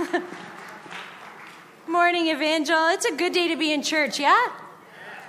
Morning, Evangel. It's a good day to be in church, yeah?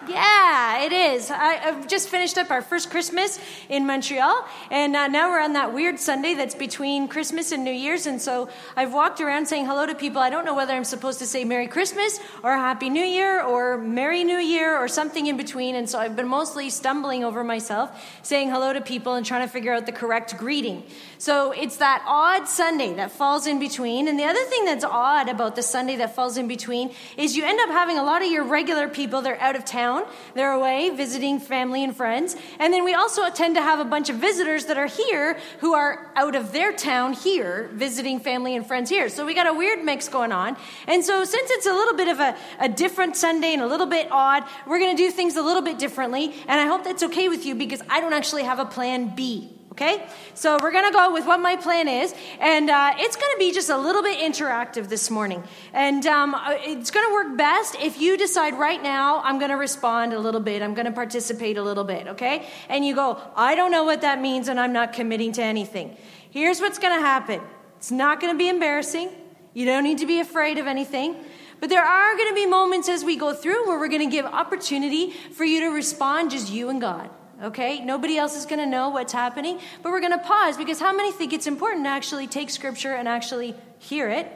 Yeah, it is. I, have just finished up our first Christmas in Montreal, and uh, now we're on that weird Sunday that's between Christmas and New Year's. And so I've walked around saying hello to people. I don't know whether I'm supposed to say Merry Christmas or Happy New Year or Merry New Year or something in between. And so I've been mostly stumbling over myself, saying hello to people and trying to figure out the correct greeting. So it's that odd Sunday that falls in between. And the other thing that's odd about the Sunday that falls in between is you end up having a lot of your regular people, they're out of town, they're away visiting family and friends. And then we also tend to have a bunch of visitors that are here who are out of their town here visiting family and friends here. So we got a weird mix going on. And so since it's a little bit of a, a different Sunday and a little bit odd, we're going to do things a little bit differently. And I hope that's okay with you because I don't actually have a plan B. Okay? So we're going to go with what my plan is. And uh, it's going to be just a little bit interactive this morning. And um, uh, it's going to work best if you decide right now, I'm going to respond a little bit. I'm going to participate a little bit. Okay? And you go, I don't know what that means and I'm not committing to anything. Here's what's going to happen it's not going to be embarrassing. You don't need to be afraid of anything. But there are going to be moments as we go through where we're going to give opportunity for you to respond, just you and God okay? Nobody else is going to know what's happening, but we're going to pause because how many think it's important to actually take scripture and actually hear it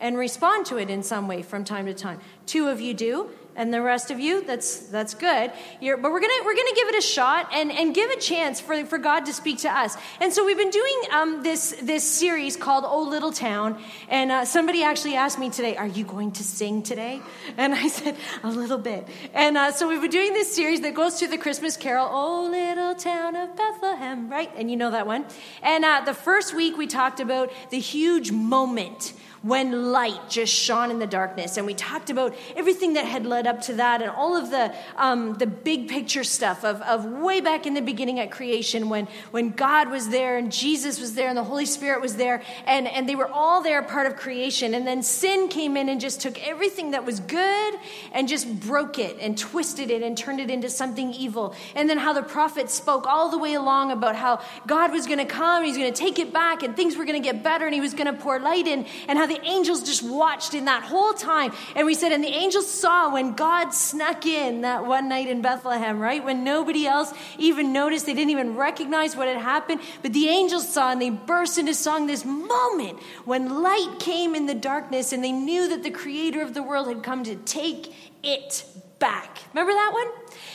and respond to it in some way from time to time? Two of you do and the rest of you that's that's good. You're, but we're gonna we're gonna give it a shot and and give a chance for for god to speak to us. And so we've been doing um, this this series called oh little town and uh, somebody actually asked me today are you going to sing today? And i said a little bit. And uh, so we've been doing this series that goes through the christmas carol oh little town of bethlehem right? And you know that one? And uh, the first week we talked about the huge moment when light just shone in the darkness. And we talked about everything that had led up to that and all of the, um, the big picture stuff of, of way back in the beginning at creation when, when God was there and Jesus was there and the Holy Spirit was there and, and they were all there part of creation. And then sin came in and just took everything that was good and just broke it and twisted it and turned it into something evil. And then how the prophet spoke all the way along about how God was going to come, he's going to take it back and things were going to get better and he was going to pour light in and how the angels just watched in that whole time. And we said, and the angels saw when God snuck in that one night in Bethlehem, right? When nobody else even noticed, they didn't even recognize what had happened. But the angels saw and they burst into song this moment when light came in the darkness and they knew that the creator of the world had come to take it back. Remember that one?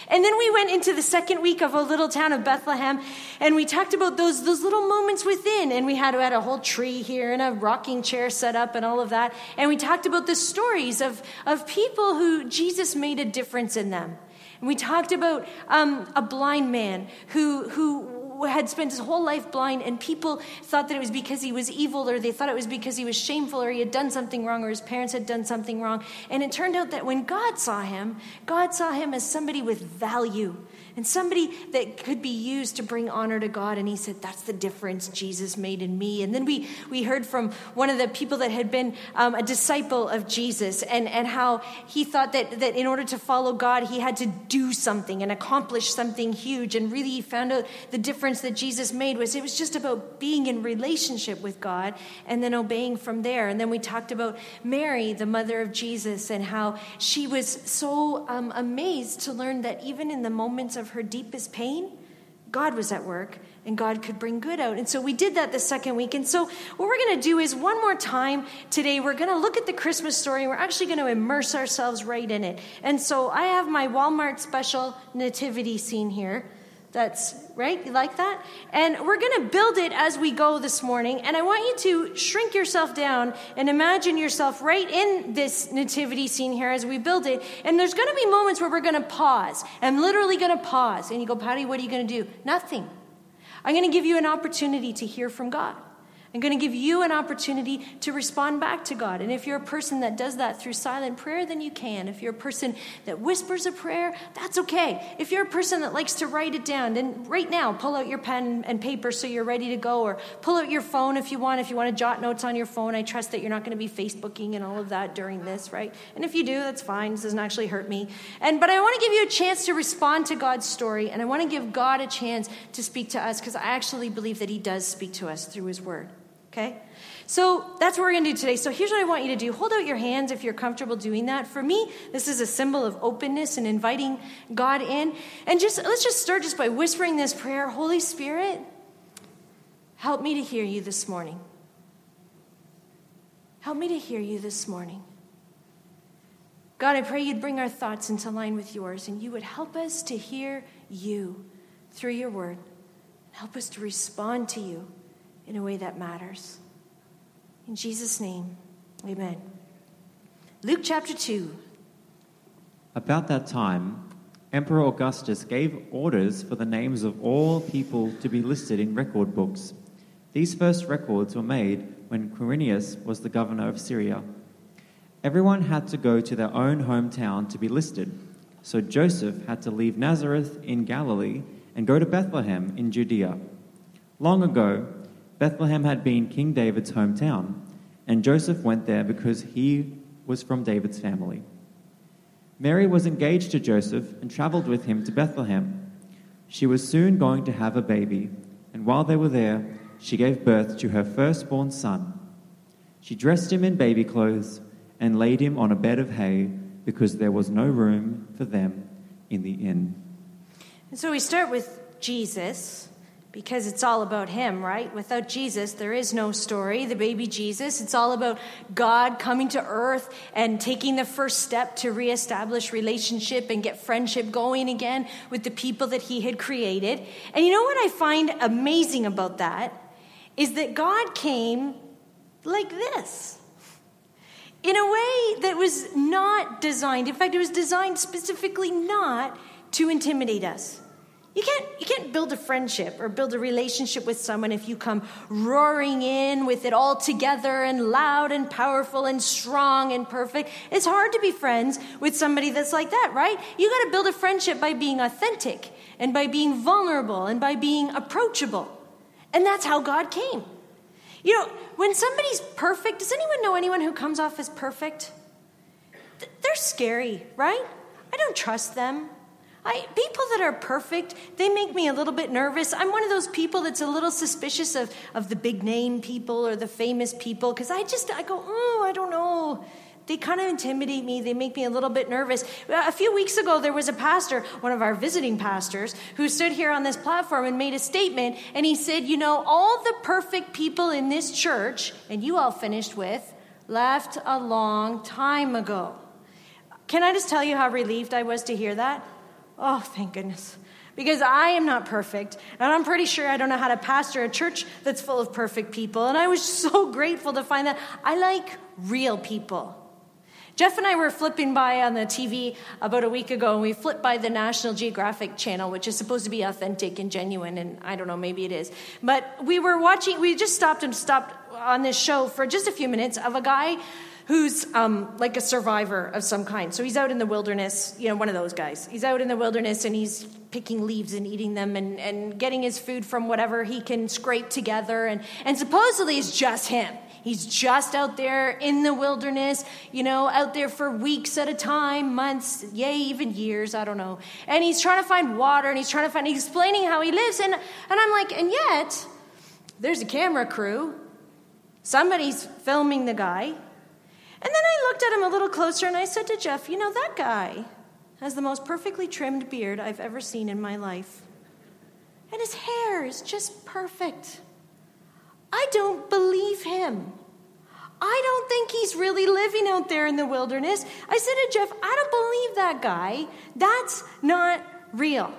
And then we went into the second week of a little town of Bethlehem, and we talked about those, those little moments within. And we had, we had a whole tree here and a rocking chair set up and all of that. And we talked about the stories of, of people who Jesus made a difference in them. And we talked about um, a blind man who, who had spent his whole life blind, and people thought that it was because he was evil, or they thought it was because he was shameful, or he had done something wrong, or his parents had done something wrong. And it turned out that when God saw him, God saw him as somebody with value and somebody that could be used to bring honor to God. And he said, That's the difference Jesus made in me. And then we, we heard from one of the people that had been um, a disciple of Jesus and, and how he thought that, that in order to follow God, he had to do something and accomplish something huge. And really, he found out the difference that Jesus made was it was just about being in relationship with God and then obeying from there. And then we talked about Mary, the mother of Jesus, and how she was so um, amazed to learn that even in the moments of of her deepest pain, God was at work and God could bring good out. And so we did that the second week. And so what we're going to do is one more time today, we're going to look at the Christmas story. We're actually going to immerse ourselves right in it. And so I have my Walmart special nativity scene here. That's right. You like that? And we're going to build it as we go this morning. And I want you to shrink yourself down and imagine yourself right in this nativity scene here as we build it. And there's going to be moments where we're going to pause. I'm literally going to pause. And you go, Patty, what are you going to do? Nothing. I'm going to give you an opportunity to hear from God. I'm going to give you an opportunity to respond back to God. And if you're a person that does that through silent prayer, then you can. If you're a person that whispers a prayer, that's okay. If you're a person that likes to write it down, then right now, pull out your pen and paper so you're ready to go, or pull out your phone if you want. If you want to jot notes on your phone, I trust that you're not going to be Facebooking and all of that during this, right? And if you do, that's fine. This doesn't actually hurt me. And but I want to give you a chance to respond to God's story, and I want to give God a chance to speak to us because I actually believe that He does speak to us through His Word. Okay? So that's what we're going to do today. So here's what I want you to do hold out your hands if you're comfortable doing that. For me, this is a symbol of openness and inviting God in. And just let's just start just by whispering this prayer Holy Spirit, help me to hear you this morning. Help me to hear you this morning. God, I pray you'd bring our thoughts into line with yours and you would help us to hear you through your word. Help us to respond to you in a way that matters. In Jesus' name, amen. Luke chapter 2. About that time, Emperor Augustus gave orders for the names of all people to be listed in record books. These first records were made when Quirinius was the governor of Syria. Everyone had to go to their own hometown to be listed. So Joseph had to leave Nazareth in Galilee and go to Bethlehem in Judea. Long ago, Bethlehem had been King David's hometown, and Joseph went there because he was from David's family. Mary was engaged to Joseph and traveled with him to Bethlehem. She was soon going to have a baby, and while they were there, she gave birth to her firstborn son. She dressed him in baby clothes and laid him on a bed of hay because there was no room for them in the inn. And so we start with Jesus because it's all about him, right? Without Jesus, there is no story. The baby Jesus, it's all about God coming to earth and taking the first step to reestablish relationship and get friendship going again with the people that he had created. And you know what I find amazing about that is that God came like this. In a way that was not designed. In fact, it was designed specifically not to intimidate us. You can't, you can't build a friendship or build a relationship with someone if you come roaring in with it all together and loud and powerful and strong and perfect. It's hard to be friends with somebody that's like that, right? You got to build a friendship by being authentic and by being vulnerable and by being approachable. And that's how God came. You know, when somebody's perfect, does anyone know anyone who comes off as perfect? They're scary, right? I don't trust them. I, people that are perfect, they make me a little bit nervous. I'm one of those people that's a little suspicious of, of the big name people or the famous people because I just, I go, oh, I don't know. They kind of intimidate me. They make me a little bit nervous. A few weeks ago, there was a pastor, one of our visiting pastors, who stood here on this platform and made a statement. And he said, You know, all the perfect people in this church, and you all finished with, left a long time ago. Can I just tell you how relieved I was to hear that? Oh, thank goodness. Because I am not perfect, and I'm pretty sure I don't know how to pastor a church that's full of perfect people. And I was so grateful to find that I like real people. Jeff and I were flipping by on the TV about a week ago, and we flipped by the National Geographic channel, which is supposed to be authentic and genuine, and I don't know, maybe it is. But we were watching, we just stopped and stopped on this show for just a few minutes of a guy who's um, like a survivor of some kind. So he's out in the wilderness, you know, one of those guys. He's out in the wilderness and he's picking leaves and eating them and, and getting his food from whatever he can scrape together. And, and supposedly it's just him. He's just out there in the wilderness, you know, out there for weeks at a time, months, yay, even years, I don't know. And he's trying to find water and he's trying to find, explaining how he lives. And, and I'm like, and yet, there's a camera crew. Somebody's filming the guy. And then I looked at him a little closer and I said to Jeff, You know, that guy has the most perfectly trimmed beard I've ever seen in my life. And his hair is just perfect. I don't believe him. I don't think he's really living out there in the wilderness. I said to Jeff, I don't believe that guy. That's not real.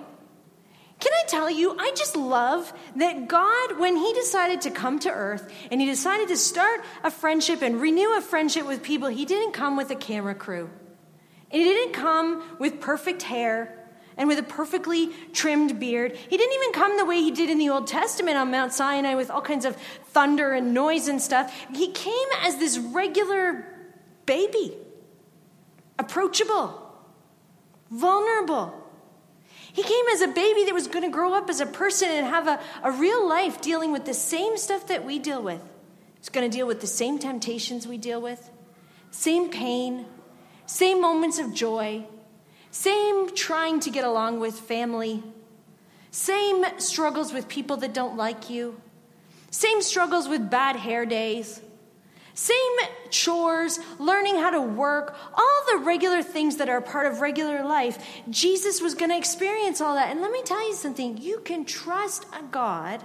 Can I tell you, I just love that God, when He decided to come to earth and He decided to start a friendship and renew a friendship with people, He didn't come with a camera crew. And He didn't come with perfect hair and with a perfectly trimmed beard. He didn't even come the way He did in the Old Testament on Mount Sinai with all kinds of thunder and noise and stuff. He came as this regular baby, approachable, vulnerable he came as a baby that was going to grow up as a person and have a, a real life dealing with the same stuff that we deal with. He's going to deal with the same temptations we deal with, same pain, same moments of joy, same trying to get along with family, same struggles with people that don't like you, Same struggles with bad hair days. Same chores, learning how to work, all the regular things that are part of regular life. Jesus was going to experience all that. And let me tell you something you can trust a God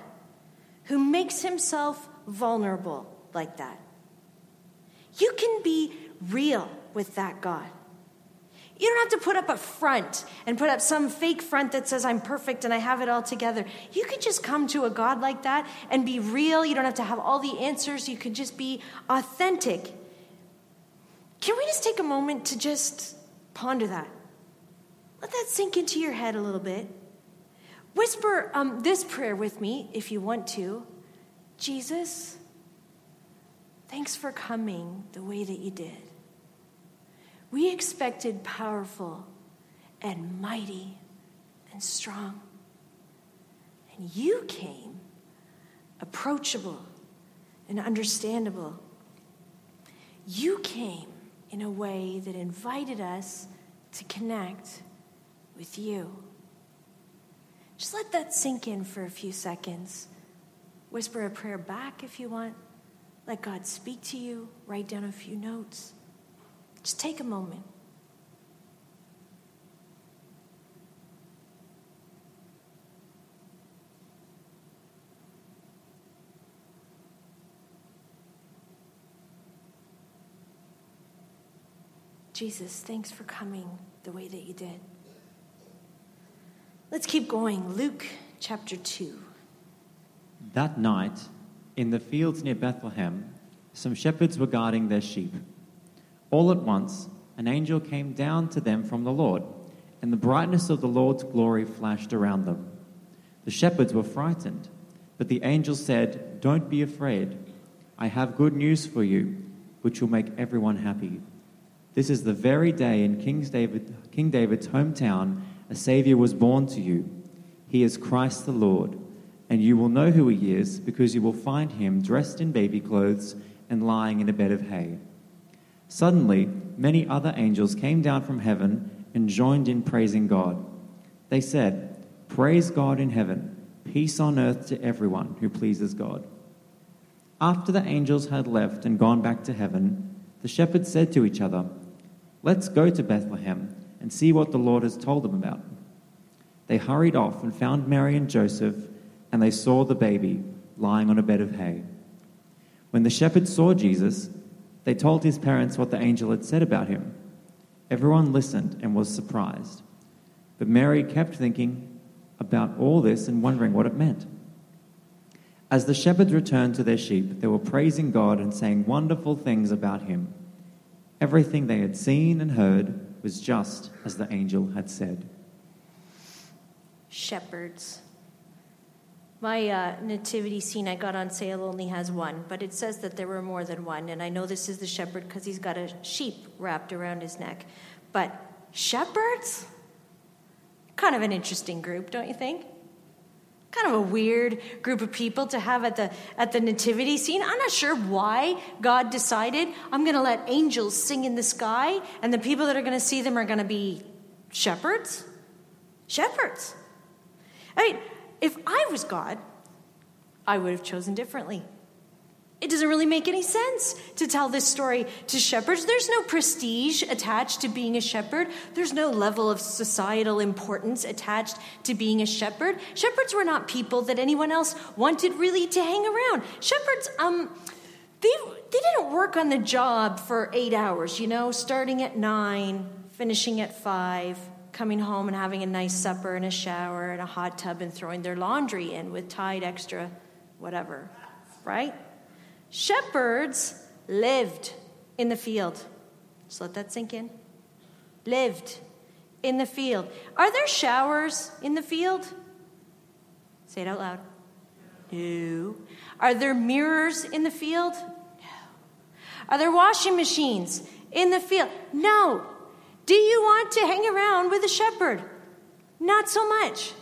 who makes himself vulnerable like that. You can be real with that God. You don't have to put up a front and put up some fake front that says, I'm perfect and I have it all together. You can just come to a God like that and be real. You don't have to have all the answers. You can just be authentic. Can we just take a moment to just ponder that? Let that sink into your head a little bit. Whisper um, this prayer with me if you want to Jesus, thanks for coming the way that you did. We expected powerful and mighty and strong. And you came approachable and understandable. You came in a way that invited us to connect with you. Just let that sink in for a few seconds. Whisper a prayer back if you want. Let God speak to you. Write down a few notes. Just take a moment. Jesus, thanks for coming the way that you did. Let's keep going. Luke chapter 2. That night, in the fields near Bethlehem, some shepherds were guarding their sheep. All at once, an angel came down to them from the Lord, and the brightness of the Lord's glory flashed around them. The shepherds were frightened, but the angel said, Don't be afraid. I have good news for you, which will make everyone happy. This is the very day in King, David, King David's hometown a Savior was born to you. He is Christ the Lord, and you will know who he is because you will find him dressed in baby clothes and lying in a bed of hay. Suddenly, many other angels came down from heaven and joined in praising God. They said, Praise God in heaven, peace on earth to everyone who pleases God. After the angels had left and gone back to heaven, the shepherds said to each other, Let's go to Bethlehem and see what the Lord has told them about. They hurried off and found Mary and Joseph, and they saw the baby lying on a bed of hay. When the shepherds saw Jesus, they told his parents what the angel had said about him. Everyone listened and was surprised. But Mary kept thinking about all this and wondering what it meant. As the shepherds returned to their sheep, they were praising God and saying wonderful things about him. Everything they had seen and heard was just as the angel had said. Shepherds. My uh, nativity scene I got on sale only has one, but it says that there were more than one. And I know this is the shepherd because he's got a sheep wrapped around his neck. But shepherds? Kind of an interesting group, don't you think? Kind of a weird group of people to have at the at the nativity scene. I'm not sure why God decided I'm going to let angels sing in the sky, and the people that are going to see them are going to be shepherds. Shepherds. I mean, if I was God, I would have chosen differently. It doesn't really make any sense to tell this story to shepherds. There's no prestige attached to being a shepherd. There's no level of societal importance attached to being a shepherd. Shepherds were not people that anyone else wanted really to hang around. Shepherds, um, they, they didn't work on the job for eight hours, you know, starting at nine, finishing at five coming home and having a nice supper and a shower and a hot tub and throwing their laundry in with Tide extra whatever, right? Shepherds lived in the field. Just let that sink in. Lived in the field. Are there showers in the field? Say it out loud. No. Are there mirrors in the field? No. Are there washing machines in the field? No. Do you want to hang around with a shepherd? Not so much.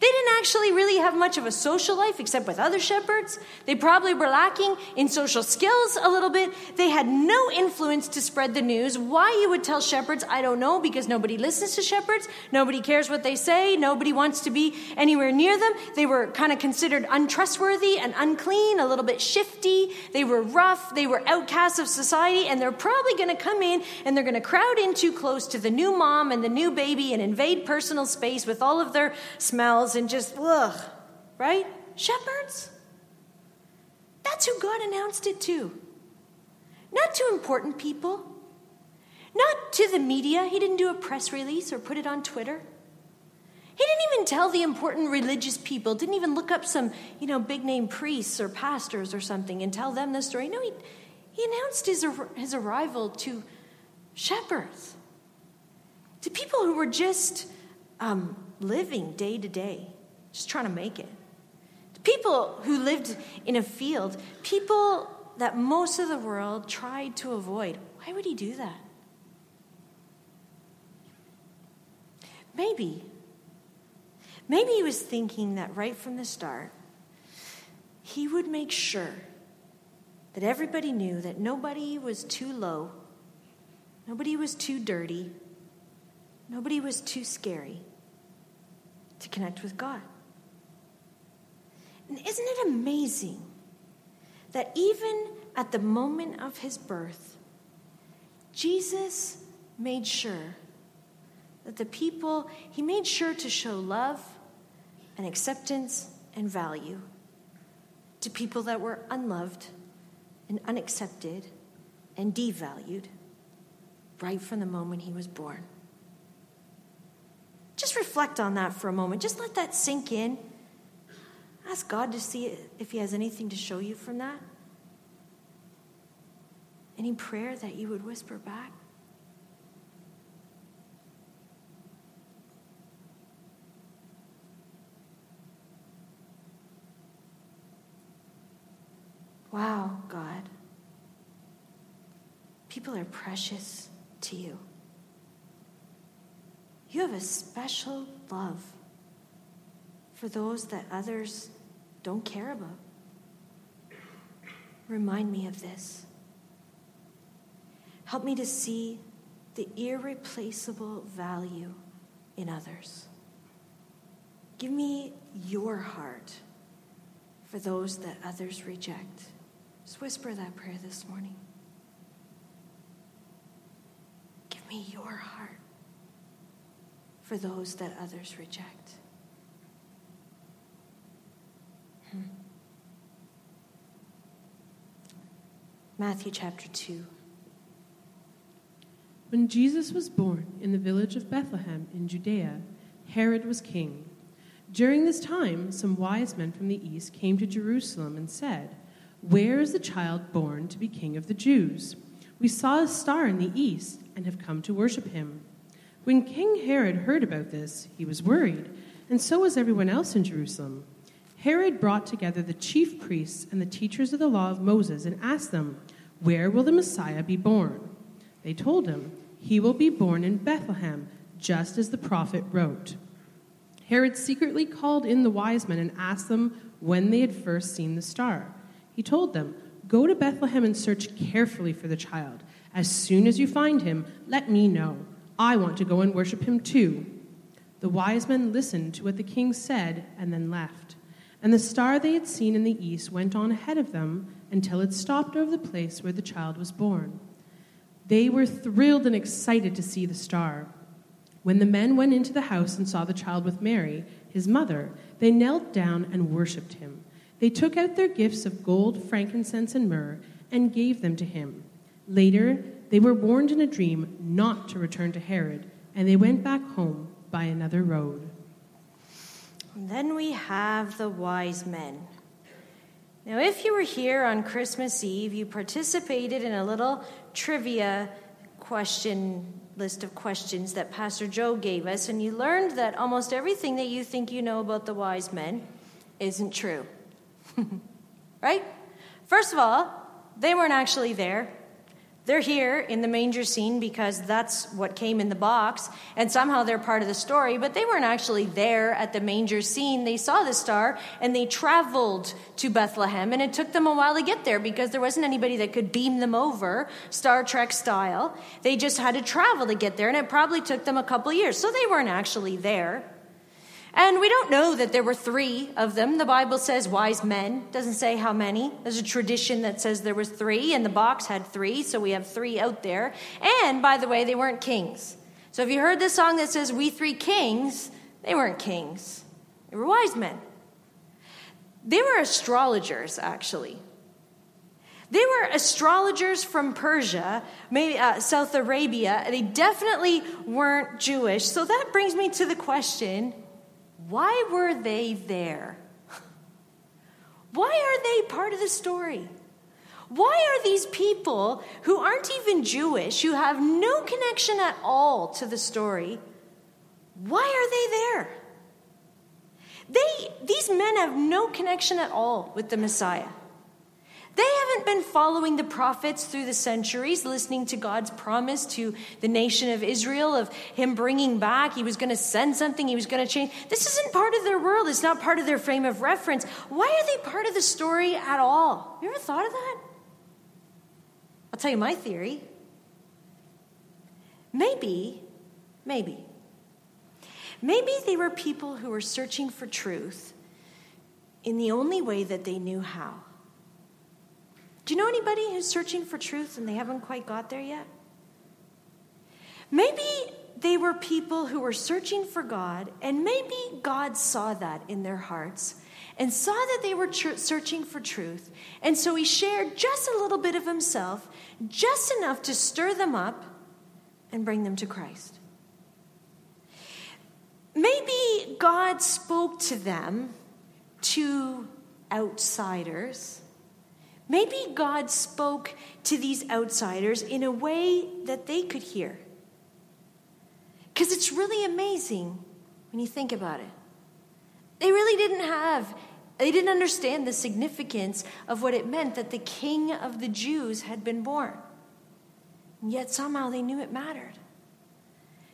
They didn't actually really have much of a social life except with other shepherds. They probably were lacking in social skills a little bit. They had no influence to spread the news. Why you would tell shepherds, I don't know, because nobody listens to shepherds. Nobody cares what they say. Nobody wants to be anywhere near them. They were kind of considered untrustworthy and unclean, a little bit shifty. They were rough. They were outcasts of society, and they're probably going to come in and they're going to crowd in too close to the new mom and the new baby and invade personal space with all of their smells and just, ugh, right? Shepherds? That's who God announced it to. Not to important people, not to the media. He didn't do a press release or put it on Twitter. He didn't even tell the important religious people, didn't even look up some, you know, big name priests or pastors or something and tell them the story. No, he, he announced his, his arrival to shepherds, to people who were just um, living day to day, just trying to make it. To people who lived in a field, people that most of the world tried to avoid. Why would he do that? Maybe. Maybe he was thinking that right from the start, he would make sure that everybody knew that nobody was too low, nobody was too dirty, nobody was too scary to connect with God. And isn't it amazing that even at the moment of his birth, Jesus made sure that the people, he made sure to show love and acceptance and value to people that were unloved and unaccepted and devalued right from the moment he was born. Just reflect on that for a moment. Just let that sink in. Ask God to see if He has anything to show you from that. Any prayer that you would whisper back. Wow, God. People are precious to you. You have a special love for those that others don't care about. Remind me of this. Help me to see the irreplaceable value in others. Give me your heart for those that others reject. Just whisper that prayer this morning. Give me your heart for those that others reject. Hmm. Matthew chapter 2. When Jesus was born in the village of Bethlehem in Judea, Herod was king. During this time, some wise men from the east came to Jerusalem and said, Where is the child born to be king of the Jews? We saw a star in the east and have come to worship him. When King Herod heard about this, he was worried, and so was everyone else in Jerusalem. Herod brought together the chief priests and the teachers of the law of Moses and asked them, Where will the Messiah be born? They told him, He will be born in Bethlehem, just as the prophet wrote. Herod secretly called in the wise men and asked them when they had first seen the star. He told them, Go to Bethlehem and search carefully for the child. As soon as you find him, let me know I want to go and worship him too. The wise men listened to what the king said and then left. And the star they had seen in the east went on ahead of them until it stopped over the place where the child was born. They were thrilled and excited to see the star. When the men went into the house and saw the child with Mary, his mother, they knelt down and worshipped him. They took out their gifts of gold, frankincense, and myrrh and gave them to him. Later, they were warned in a dream not to return to Herod, and they went back home by another road. Then we have the wise men. Now, if you were here on Christmas Eve, you participated in a little trivia question list of questions that Pastor Joe gave us, and you learned that almost everything that you think you know about the wise men isn't true. right? First of all, they weren't actually there. They're here in the manger scene because that's what came in the box, and somehow they're part of the story, but they weren't actually there at the manger scene. They saw the star and they traveled to Bethlehem, and it took them a while to get there because there wasn't anybody that could beam them over, Star Trek style. They just had to travel to get there, and it probably took them a couple years, so they weren't actually there. And we don't know that there were three of them. The Bible says wise men, doesn't say how many. There's a tradition that says there was three, and the box had three, so we have three out there. And by the way, they weren't kings. So if you heard the song that says we three kings, they weren't kings. They were wise men. They were astrologers, actually. They were astrologers from Persia, maybe uh, South Arabia. They definitely weren't Jewish. So that brings me to the question why were they there? Why are they part of the story? Why are these people who aren't even Jewish, who have no connection at all to the story, why are they there? They, these men have no connection at all with the Messiah. They haven't been following the prophets through the centuries, listening to God's promise to the nation of Israel of Him bringing back. He was going to send something, He was going to change. This isn't part of their world, it's not part of their frame of reference. Why are they part of the story at all? You ever thought of that? I'll tell you my theory. Maybe, maybe, maybe they were people who were searching for truth in the only way that they knew how. Do you know anybody who's searching for truth and they haven't quite got there yet? Maybe they were people who were searching for God, and maybe God saw that in their hearts and saw that they were searching for truth. And so he shared just a little bit of himself, just enough to stir them up and bring them to Christ. Maybe God spoke to them, to outsiders Maybe God spoke to these outsiders in a way that they could hear. Because it's really amazing when you think about it. They really didn't have, they didn't understand the significance of what it meant that the king of the Jews had been born. And yet somehow they knew it mattered.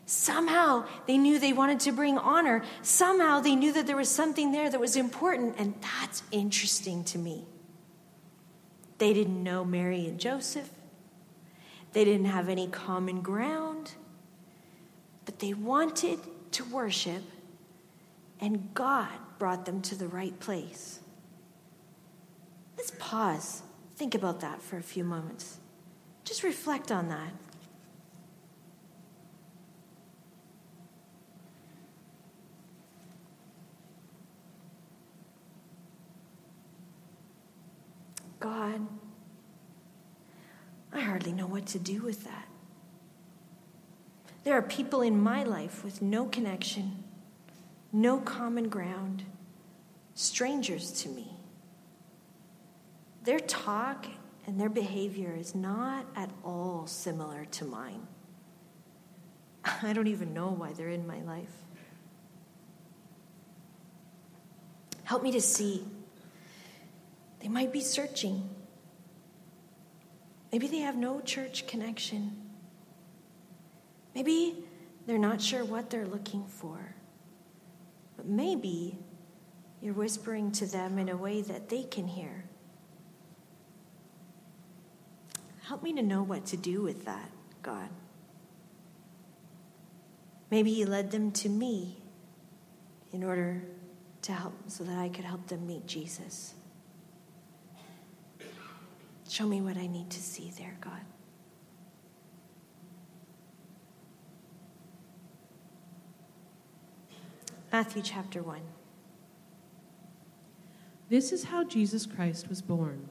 Somehow they knew they wanted to bring honor. Somehow they knew that there was something there that was important. And that's interesting to me. They didn't know Mary and Joseph. They didn't have any common ground. But they wanted to worship, and God brought them to the right place. Let's pause. Think about that for a few moments. Just reflect on that. God, I hardly know what to do with that. There are people in my life with no connection, no common ground, strangers to me. Their talk and their behavior is not at all similar to mine. I don't even know why they're in my life. Help me to see they might be searching. Maybe they have no church connection. Maybe they're not sure what they're looking for. But maybe you're whispering to them in a way that they can hear. Help me to know what to do with that, God. Maybe you led them to me in order to help so that I could help them meet Jesus. Show me what I need to see there, God. Matthew chapter 1. This is how Jesus Christ was born.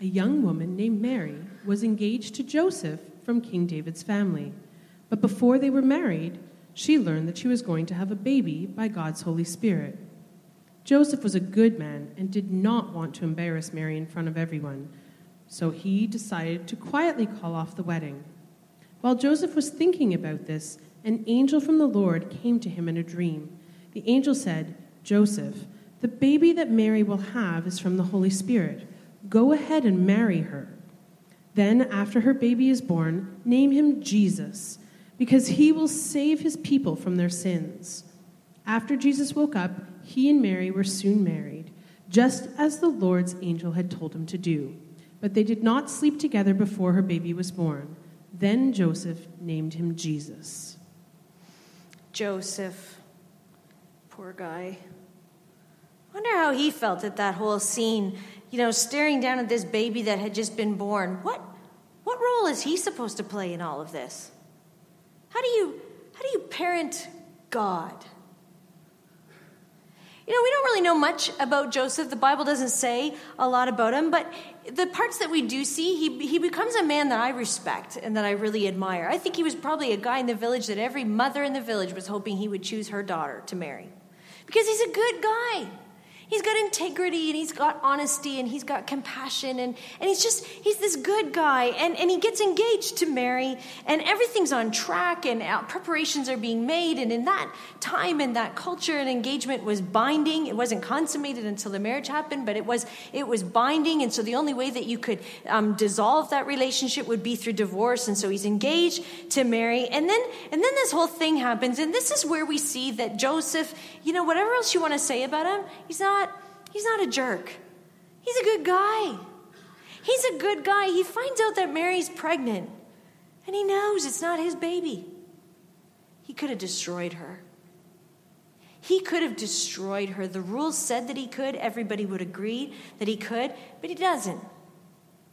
A young woman named Mary was engaged to Joseph from King David's family. But before they were married, she learned that she was going to have a baby by God's Holy Spirit. Joseph was a good man and did not want to embarrass Mary in front of everyone so he decided to quietly call off the wedding. While Joseph was thinking about this, an angel from the Lord came to him in a dream. The angel said, Joseph, the baby that Mary will have is from the Holy Spirit. Go ahead and marry her. Then, after her baby is born, name him Jesus, because he will save his people from their sins. After Jesus woke up, he and Mary were soon married, just as the Lord's angel had told him to do. But they did not sleep together before her baby was born. Then Joseph named him Jesus. Joseph, poor guy. Wonder how he felt at that whole scene, you know, staring down at this baby that had just been born. What what role is he supposed to play in all of this? How do you how do you parent God? You know, we don't really know much about Joseph. The Bible doesn't say a lot about him, but the parts that we do see, he, he becomes a man that I respect and that I really admire. I think he was probably a guy in the village that every mother in the village was hoping he would choose her daughter to marry because he's a good guy he's got integrity and he's got honesty and he's got compassion and, and he's just he's this good guy. And, and he gets engaged to mary and everything's on track and uh, preparations are being made. And in that time and that culture and engagement was binding. It wasn't consummated until the marriage happened but it was it was binding. And so the only way that you could um, dissolve that relationship would be through divorce. And so he's engaged to mary. And then and then this whole thing happens. And this is where we see that joseph you know whatever else you want to say about him he's not He's not a jerk. He's a good guy. He's a good guy. He finds out that Mary's pregnant, and he knows it's not his baby. He could have destroyed her. He could have destroyed her. The rules said that he could. Everybody would agree that he could, but he doesn't.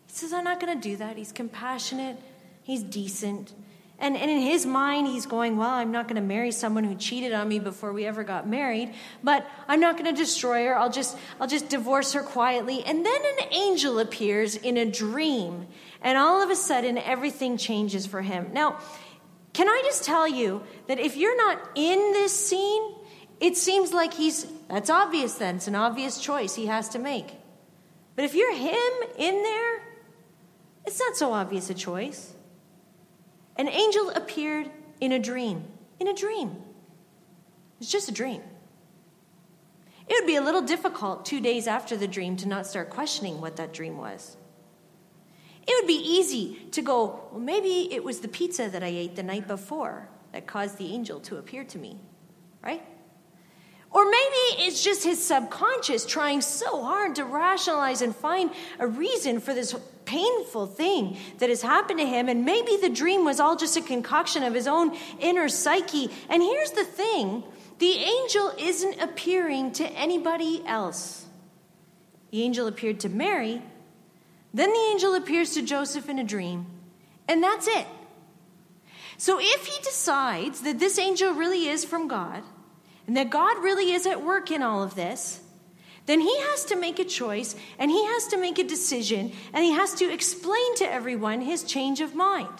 He says, I'm not going to do that. He's compassionate, he's decent. And, and in his mind, he's going, Well, I'm not going to marry someone who cheated on me before we ever got married, but I'm not going to destroy her. I'll just, I'll just divorce her quietly. And then an angel appears in a dream, and all of a sudden, everything changes for him. Now, can I just tell you that if you're not in this scene, it seems like he's, that's obvious then. It's an obvious choice he has to make. But if you're him in there, it's not so obvious a choice. An angel appeared in a dream. In a dream. It's just a dream. It would be a little difficult two days after the dream to not start questioning what that dream was. It would be easy to go, well, maybe it was the pizza that I ate the night before that caused the angel to appear to me, right? Or maybe it's just his subconscious trying so hard to rationalize and find a reason for this painful thing that has happened to him. And maybe the dream was all just a concoction of his own inner psyche. And here's the thing the angel isn't appearing to anybody else. The angel appeared to Mary, then the angel appears to Joseph in a dream, and that's it. So if he decides that this angel really is from God, and that God really is at work in all of this, then he has to make a choice and he has to make a decision and he has to explain to everyone his change of mind.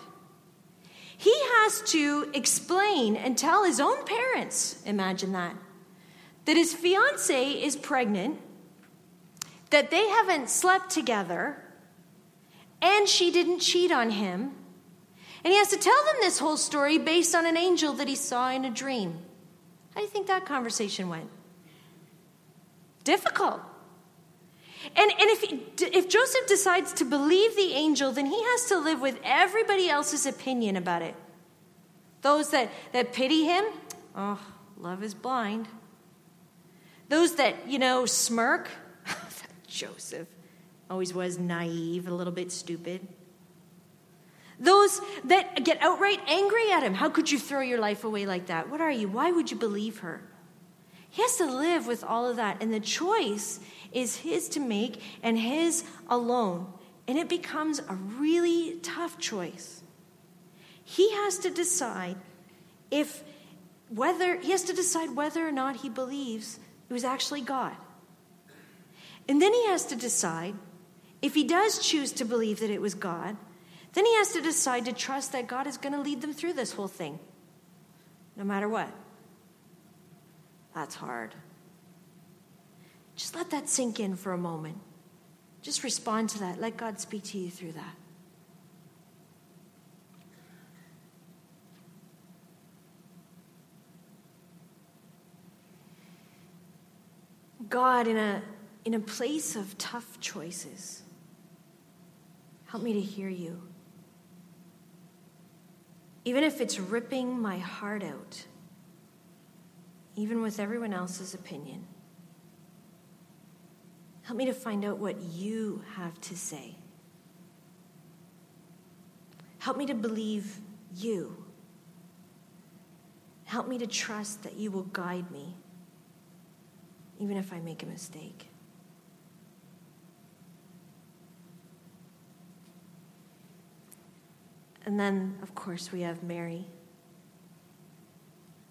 He has to explain and tell his own parents, imagine that, that his fiance is pregnant, that they haven't slept together, and she didn't cheat on him. And he has to tell them this whole story based on an angel that he saw in a dream. How do you think that conversation went? Difficult. And, and if, if Joseph decides to believe the angel, then he has to live with everybody else's opinion about it. Those that, that pity him, oh, love is blind. Those that, you know, smirk, oh, Joseph always was naive, a little bit stupid. Those that get outright angry at him. How could you throw your life away like that? What are you? Why would you believe her? He has to live with all of that. And the choice is his to make and his alone. And it becomes a really tough choice. He has to decide if whether he has to decide whether or not he believes it was actually God. And then he has to decide if he does choose to believe that it was God, then he has to decide to trust that God is going to lead them through this whole thing, no matter what. That's hard. Just let that sink in for a moment. Just respond to that. Let God speak to you through that. God, in a, in a place of tough choices, Help me to hear you. Even if it's ripping my heart out, even with everyone else's opinion. Help me to find out what you have to say. Help me to believe you. Help me to trust that you will guide me, even if I make a mistake. And then, of course, we have Mary.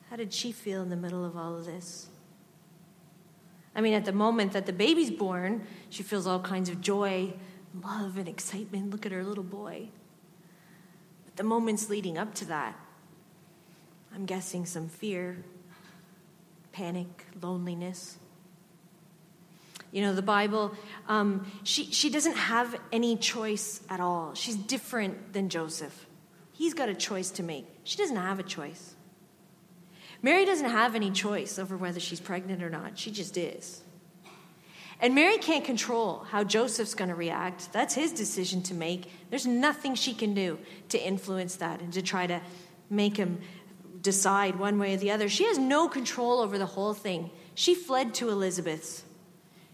How did she feel in the middle of all of this? I mean, at the moment that the baby's born, she feels all kinds of joy, love, and excitement. Look at her little boy. But the moments leading up to that, I'm guessing some fear, panic, loneliness. You know, the Bible, um, she, she doesn't have any choice at all. She's different than Joseph. He's got a choice to make. She doesn't have a choice. Mary doesn't have any choice over whether she's pregnant or not. She just is. And Mary can't control how Joseph's going to react. That's his decision to make. There's nothing she can do to influence that and to try to make him decide one way or the other. She has no control over the whole thing. She fled to Elizabeth's.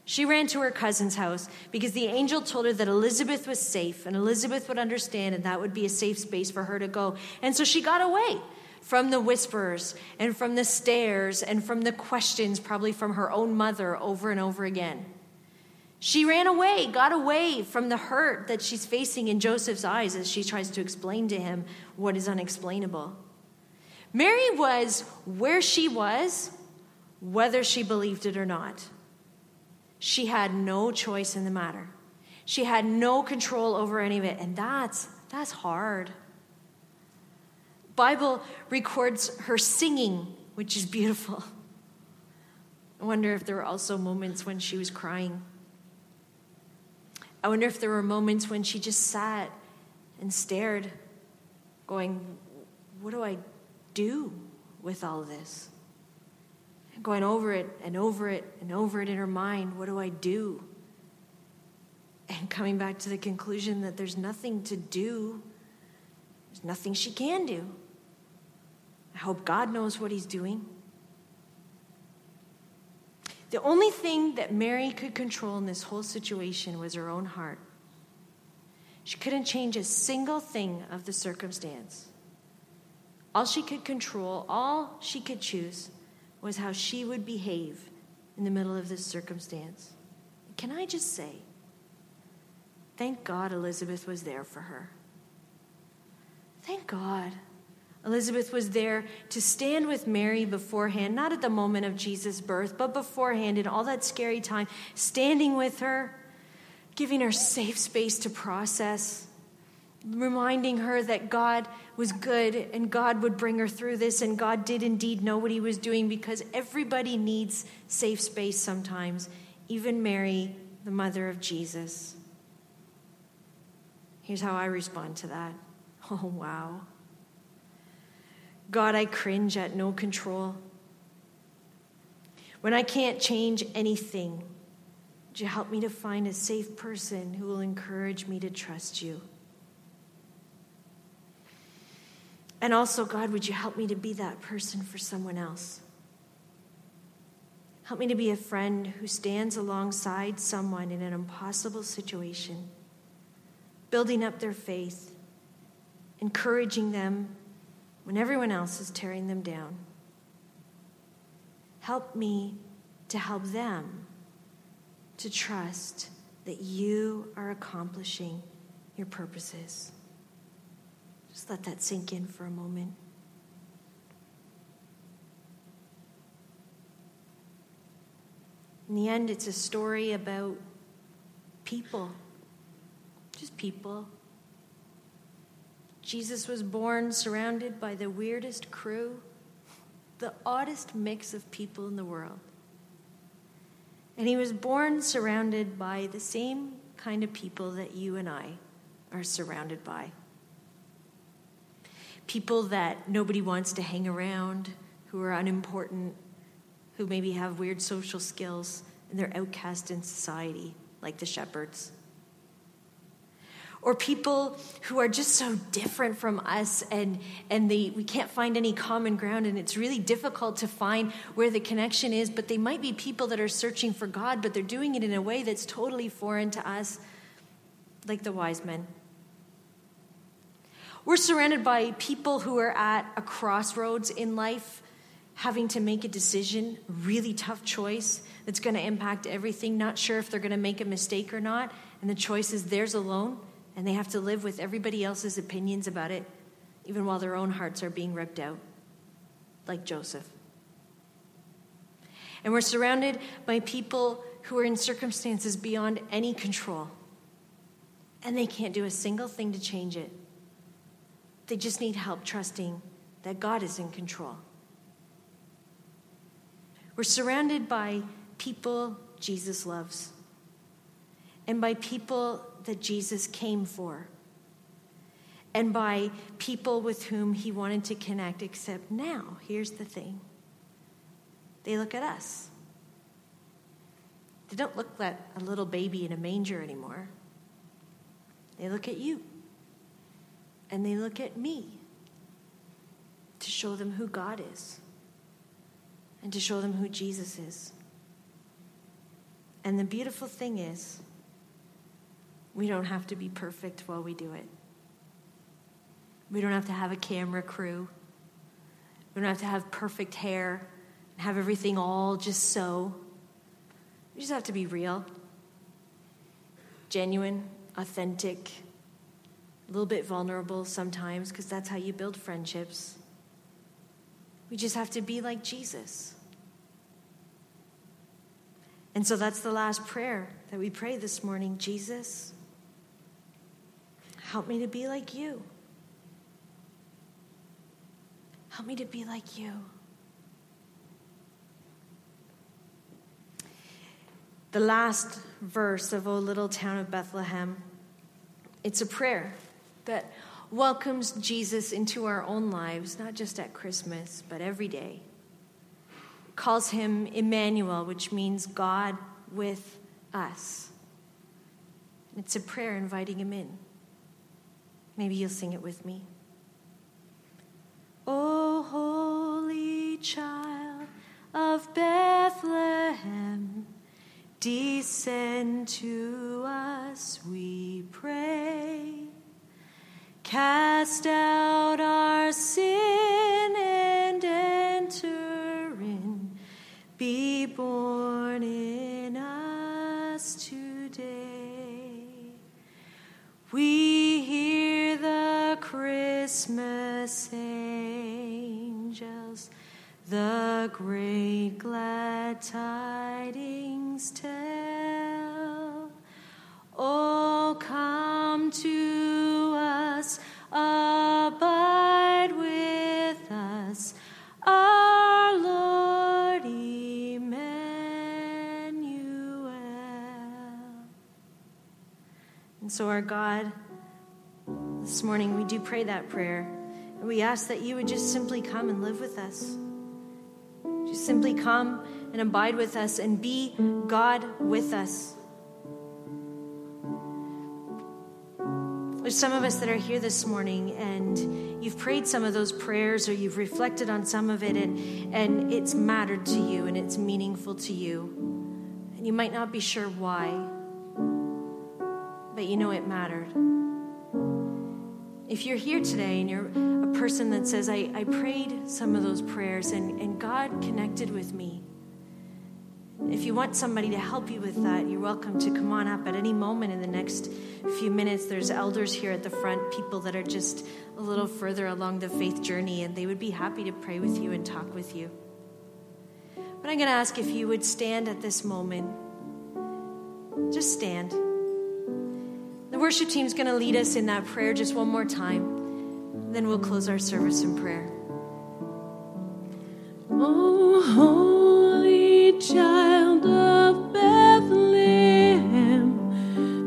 She ran to her cousin's house because the angel told her that Elizabeth was safe and Elizabeth would understand and that would be a safe space for her to go. And so she got away from the whispers and from the stares and from the questions, probably from her own mother, over and over again. She ran away, got away from the hurt that she's facing in Joseph's eyes as she tries to explain to him what is unexplainable. Mary was where she was, whether she believed it or not. She had no choice in the matter. She had no control over any of it, and that's that's hard. Bible records her singing, which is beautiful. I wonder if there were also moments when she was crying. I wonder if there were moments when she just sat and stared, going, What do I do with all this? Going over it and over it and over it in her mind, What do I do? And coming back to the conclusion that there's nothing to do, there's nothing she can do. I hope God knows what He's doing. The only thing that Mary could control in this whole situation was her own heart. She couldn't change a single thing of the circumstance. All she could control, all she could choose, was how she would behave in the middle of this circumstance. Can I just say, thank God Elizabeth was there for her. Thank God. Elizabeth was there to stand with Mary beforehand, not at the moment of Jesus' birth, but beforehand in all that scary time, standing with her, giving her safe space to process, reminding her that God was good and God would bring her through this, and God did indeed know what he was doing because everybody needs safe space sometimes, even Mary, the mother of Jesus. Here's how I respond to that. Oh, wow. God, I cringe at no control. When I can't change anything, would you help me to find a safe person who will encourage me to trust you? And also, God, would you help me to be that person for someone else? Help me to be a friend who stands alongside someone in an impossible situation, building up their faith, encouraging them when everyone else is tearing them down. Help me to help them to trust that you are accomplishing your purposes. Just let that sink in for a moment. In the end, it's a story about people, just people Jesus was born surrounded by the weirdest crew, the oddest mix of people in the world. And he was born surrounded by the same kind of people that you and I are surrounded by. People that nobody wants to hang around, who are unimportant, who maybe have weird social skills, and they're outcast in society, like the shepherds. Or people who are just so different from us and, and they, we can't find any common ground and it's really difficult to find where the connection is but they might be people that are searching for god but they're doing it in a way that's totally foreign to us like the wise men we're surrounded by people who are at a crossroads in life having to make a decision really tough choice that's going to impact everything not sure if they're going to make a mistake or not and the choice is theirs alone and they have to live with everybody else's opinions about it, even while their own hearts are being ripped out, like Joseph. And we're surrounded by people who are in circumstances beyond any control, and they can't do a single thing to change it. They just need help trusting that God is in control. We're surrounded by people Jesus loves and by people that Jesus came for, and by people with whom he wanted to connect. Except now, here's the thing they look at us. They don't look like a little baby in a manger anymore. They look at you, and they look at me to show them who God is and to show them who Jesus is. And the beautiful thing is, we don't have to be perfect while we do it. We don't have to have a camera crew. We don't have to have perfect hair and have everything all just so. We just have to be real, genuine, authentic, a little bit vulnerable sometimes, because that's how you build friendships. We just have to be like Jesus. And so that's the last prayer that we pray this morning Jesus, Help me to be like you. Help me to be like you. The last verse of O Little Town of Bethlehem, it's a prayer that welcomes Jesus into our own lives, not just at Christmas, but every day. calls him Emmanuel, which means God with us. It's a prayer inviting him in. Maybe you'll sing it with me. O holy child of Bethlehem, descend to us, we pray. Cast out our sin and enter in. Be born in us today. We hear the Christmas angels, the great glad tidings tell. Oh, come to abide with us, our Lord Emmanuel. And so, our God, this morning we do pray that prayer. And we ask that you would just simply come and live with us. Just simply come and abide with us and be God with us. There's some of us that are here this morning and you've prayed some of those prayers or you've reflected on some of it and, and it's mattered to you and it's meaningful to you. And you might not be sure why, but you know it mattered. If you're here today and you're a person that says, I, I prayed some of those prayers and, and God connected with me, if you want somebody to help you with that, you're welcome to come on up at any moment in the next few minutes. There's elders here at the front, people that are just a little further along the faith journey, and they would be happy to pray with you and talk with you. But I'm going to ask if you would stand at this moment. Just stand. The worship team's going to lead us in that prayer just one more time. Then we'll close our service in prayer. Oh, holy child of Bethlehem,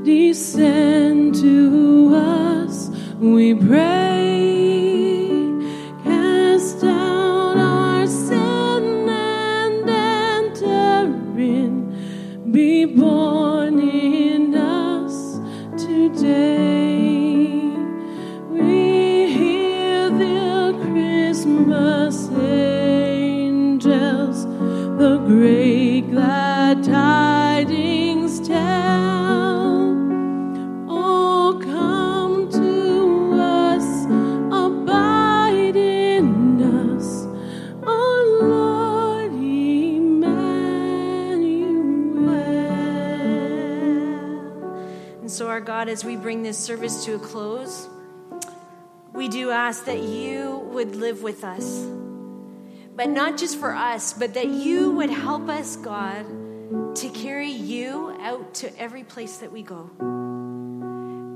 descend to us, we pray. Bring this service to a close, we do ask that you would live with us. But not just for us, but that you would help us, God, to carry you out to every place that we go.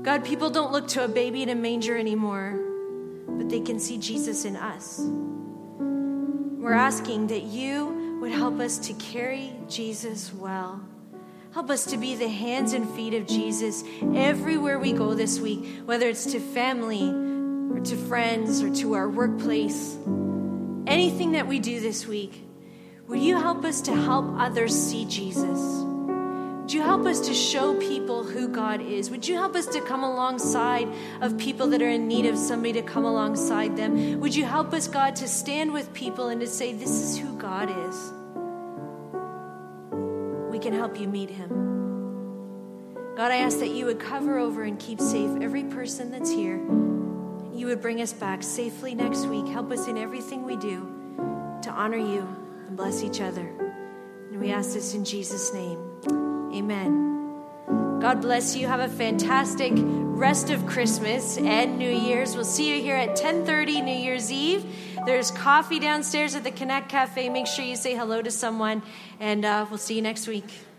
God, people don't look to a baby in a manger anymore, but they can see Jesus in us. We're asking that you would help us to carry Jesus well. Help us to be the hands and feet of Jesus everywhere we go this week, whether it's to family or to friends or to our workplace. Anything that we do this week, would you help us to help others see Jesus? Would you help us to show people who God is? Would you help us to come alongside of people that are in need of somebody to come alongside them? Would you help us, God, to stand with people and to say, This is who God is? Can help you meet him. God, I ask that you would cover over and keep safe every person that's here. You would bring us back safely next week. Help us in everything we do to honor you and bless each other. And we ask this in Jesus' name. Amen. God bless you. Have a fantastic rest of Christmas and New Year's. We'll see you here at 10:30 New Year's Eve. There's coffee downstairs at the Connect Cafe. Make sure you say hello to someone, and uh, we'll see you next week.